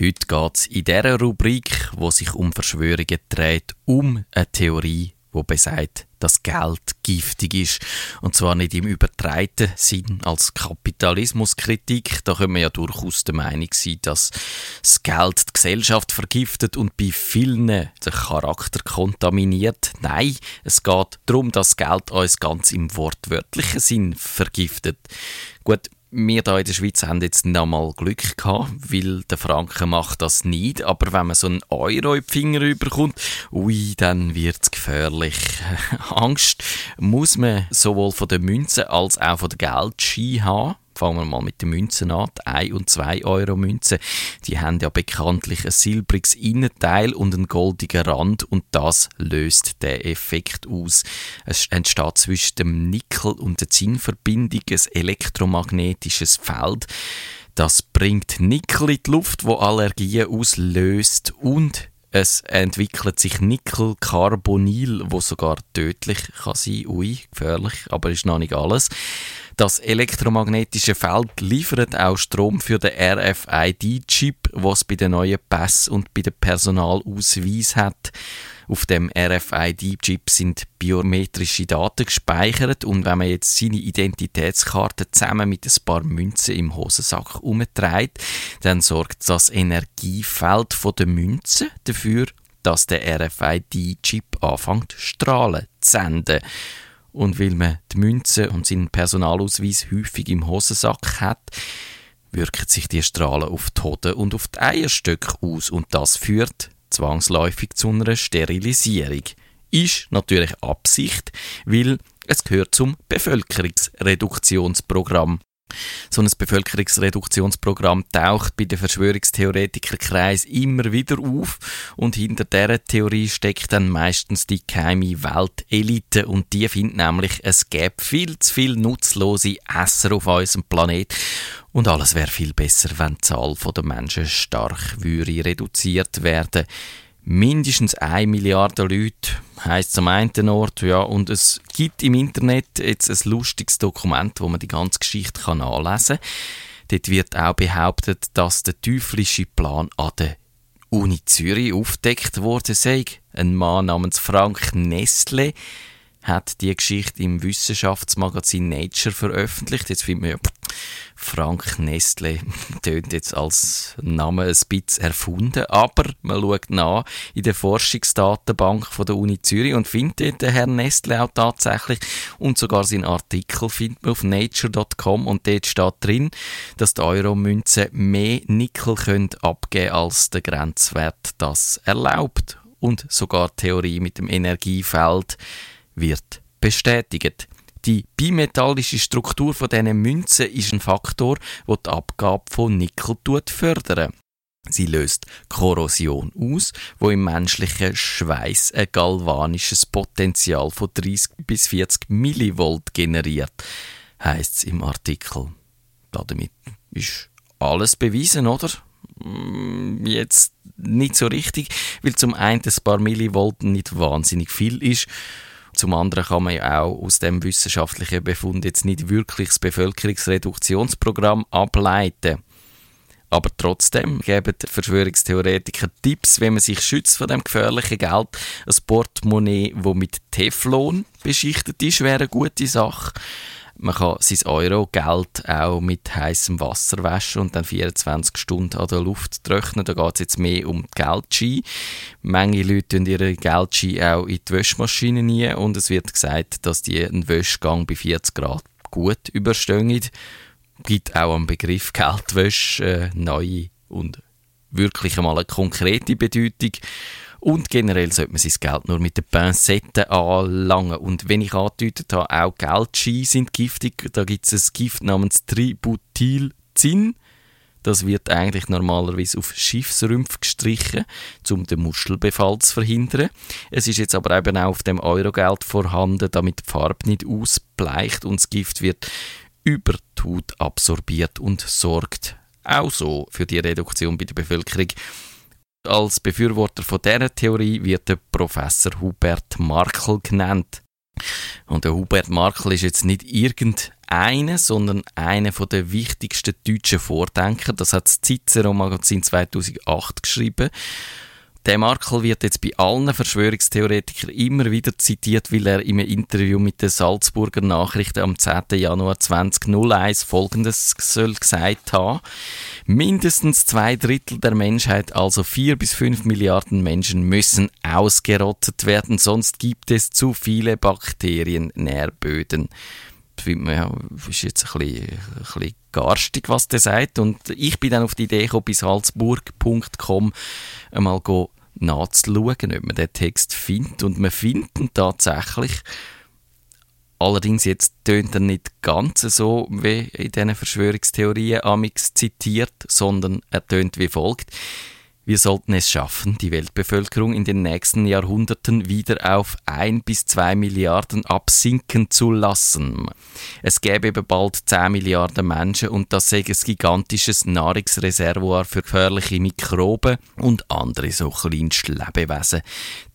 Heute geht es in dieser Rubrik, wo sich um Verschwörungen dreht, um eine Theorie, die besagt, dass Geld giftig ist. Und zwar nicht im übertreiten Sinn als Kapitalismuskritik. Da können wir ja durchaus der Meinung sein, dass das Geld die Gesellschaft vergiftet und bei vielen den Charakter kontaminiert. Nein, es geht darum, dass Geld uns ganz im wortwörtlichen Sinn vergiftet. Gut, wir hier in der Schweiz haben jetzt noch mal Glück gehabt, weil der Franken macht das nicht. Aber wenn man so einen Euro in die Finger überkommt, ui, dann wird es gefährlich. Angst muss man sowohl von der Münze als auch von der Geldschein haben. Fangen wir mal mit den Münzen an. Die 1 und 2 Euro Münzen, die haben ja bekanntlich ein silbriges Innenteil und einen goldigen Rand und das löst den Effekt aus. Es entsteht zwischen dem Nickel und der Zinnverbindung ein elektromagnetisches Feld. Das bringt Nickel in die Luft, wo Allergien auslöst und es entwickelt sich Nickelcarbonyl, wo sogar tödlich kann sein. Ui, gefährlich, aber ist noch nicht alles. Das elektromagnetische Feld liefert auch Strom für den RFID-Chip, was bei den neuen Pass und bei den Personalausweis hat. Auf dem RFID-Chip sind biometrische Daten gespeichert und wenn man jetzt seine Identitätskarte zusammen mit ein paar Münzen im Hosensack umtreibt, dann sorgt das Energiefeld der Münze dafür, dass der RFID-Chip anfängt strahlen zu senden. Und weil man die Münze und seinen Personalausweis häufig im Hosensack hat, wirken sich die Strahlen auf die Hoden und auf die Eierstöcke aus und das führt zwangsläufig zu einer Sterilisierung. Ist natürlich Absicht, weil es gehört zum Bevölkerungsreduktionsprogramm. So ein Bevölkerungsreduktionsprogramm taucht bei den Verschwörungstheoretikerkreis immer wieder auf und hinter dieser Theorie steckt dann meistens die geheime Weltelite und die findet nämlich, es gäbe viel zu viele nutzlose Esser auf unserem Planet und alles wäre viel besser, wenn die Zahl der Menschen stark würde reduziert werden mindestens eine Milliarde Leute, heisst am einen Ort, ja, und es gibt im Internet jetzt ein lustiges Dokument, wo man die ganze Geschichte kann nachlesen kann. Dort wird auch behauptet, dass der teuflische Plan an der Uni Zürich aufdeckt wurde sei. Ein Mann namens Frank Nestle hat die Geschichte im Wissenschaftsmagazin Nature veröffentlicht. Jetzt findet man ja, Frank Nestle tönt jetzt als Name ein bisschen erfunden, aber man schaut nach in der Forschungsdatenbank von der Uni Zürich und findet den Herrn Nestle auch tatsächlich und sogar seinen Artikel findet man auf nature.com und dort steht drin, dass die Euro-Münze mehr Nickel können abgeben als der Grenzwert das erlaubt und sogar die Theorie mit dem Energiefeld wird bestätigt. Die bimetallische Struktur von diesen Münzen ist ein Faktor, der die Abgabe von Nickel fördert. Sie löst Korrosion aus, wo im menschlichen Schweiß ein galvanisches Potenzial von 30 bis 40 Millivolt generiert, heißt es im Artikel. Damit ist alles bewiesen, oder? Mm, jetzt nicht so richtig, weil zum einen ein paar Millivolt nicht wahnsinnig viel ist zum anderen kann man ja auch aus dem wissenschaftlichen Befund jetzt nicht wirklich das Bevölkerungsreduktionsprogramm ableiten. Aber trotzdem geben Verschwörungstheoretiker Tipps, wie man sich schützt von dem gefährlichen Geld. Ein Portemonnaie, das mit Teflon beschichtet ist, wäre eine gute Sache. Man kann sein Euro-Geld auch mit heißem Wasser waschen und dann 24 Stunden an der Luft trocknen. Da geht es jetzt mehr um die Geldscheine. Manche Leute tun ihre Geldscheine auch in die Wäschmaschine nie und es wird gesagt, dass die einen Wäschgang bei 40 Grad gut überstehen. Gibt auch am Begriff Geldwäsche äh, neue und wirklich einmal eine konkrete Bedeutung. Und generell sollte man sein Geld nur mit den Pinzetten anlangen. Und wenn ich angedeutet habe, auch Geldscheine sind giftig, da gibt es ein Gift namens Tributylzin. Das wird eigentlich normalerweise auf Schiffsrümpf gestrichen, um den Muschelbefall zu verhindern. Es ist jetzt aber eben auch auf dem Eurogeld vorhanden, damit die Farbe nicht ausbleicht und das Gift wird über Haut absorbiert und sorgt auch so für die Reduktion bei der Bevölkerung. Als Befürworter von dieser Theorie wird der Professor Hubert Markel genannt. Und der Hubert Markel ist jetzt nicht irgendein einen, sondern einen der wichtigsten deutschen Vordenker. Das hat das Cicero Magazin 2008 geschrieben. Der Markel wird jetzt bei allen Verschwörungstheoretikern immer wieder zitiert, weil er im Interview mit den Salzburger Nachrichten am 10. Januar 2001 Folgendes soll gesagt haben. Mindestens zwei Drittel der Menschheit, also vier bis fünf Milliarden Menschen, müssen ausgerottet werden, sonst gibt es zu viele Bakteriennährböden ja, ist jetzt ein bisschen, ein bisschen garstig, was der sagt. Und ich bin dann auf die Idee gekommen, bis salzburg.com einmal nachzuschauen, ob man den Text findet. Und man findet ihn tatsächlich. Allerdings jetzt tönt er nicht ganz so wie in diesen Verschwörungstheorien amix zitiert, sondern er tönt wie folgt. Wir sollten es schaffen, die Weltbevölkerung in den nächsten Jahrhunderten wieder auf ein bis zwei Milliarden absinken zu lassen. Es gäbe eben bald 10 Milliarden Menschen und das sei ein gigantisches Nahrungsreservoir für gefährliche Mikroben und andere so kleinste Lebewesen.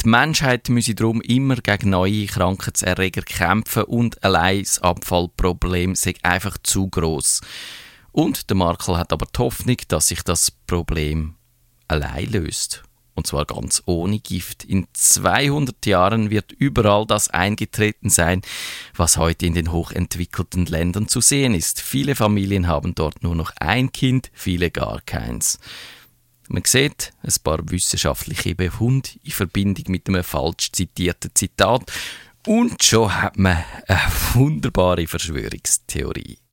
Die Menschheit müsse darum immer gegen neue Krankheitserreger kämpfen und allein das Abfallproblem sei einfach zu groß. Und der Markel hat aber die Hoffnung, dass sich das Problem allein löst. Und zwar ganz ohne Gift. In 200 Jahren wird überall das eingetreten sein, was heute in den hochentwickelten Ländern zu sehen ist. Viele Familien haben dort nur noch ein Kind, viele gar keins. Man sieht ein paar wissenschaftliche Befunde in Verbindung mit einem falsch zitierten Zitat und schon hat man eine wunderbare Verschwörungstheorie.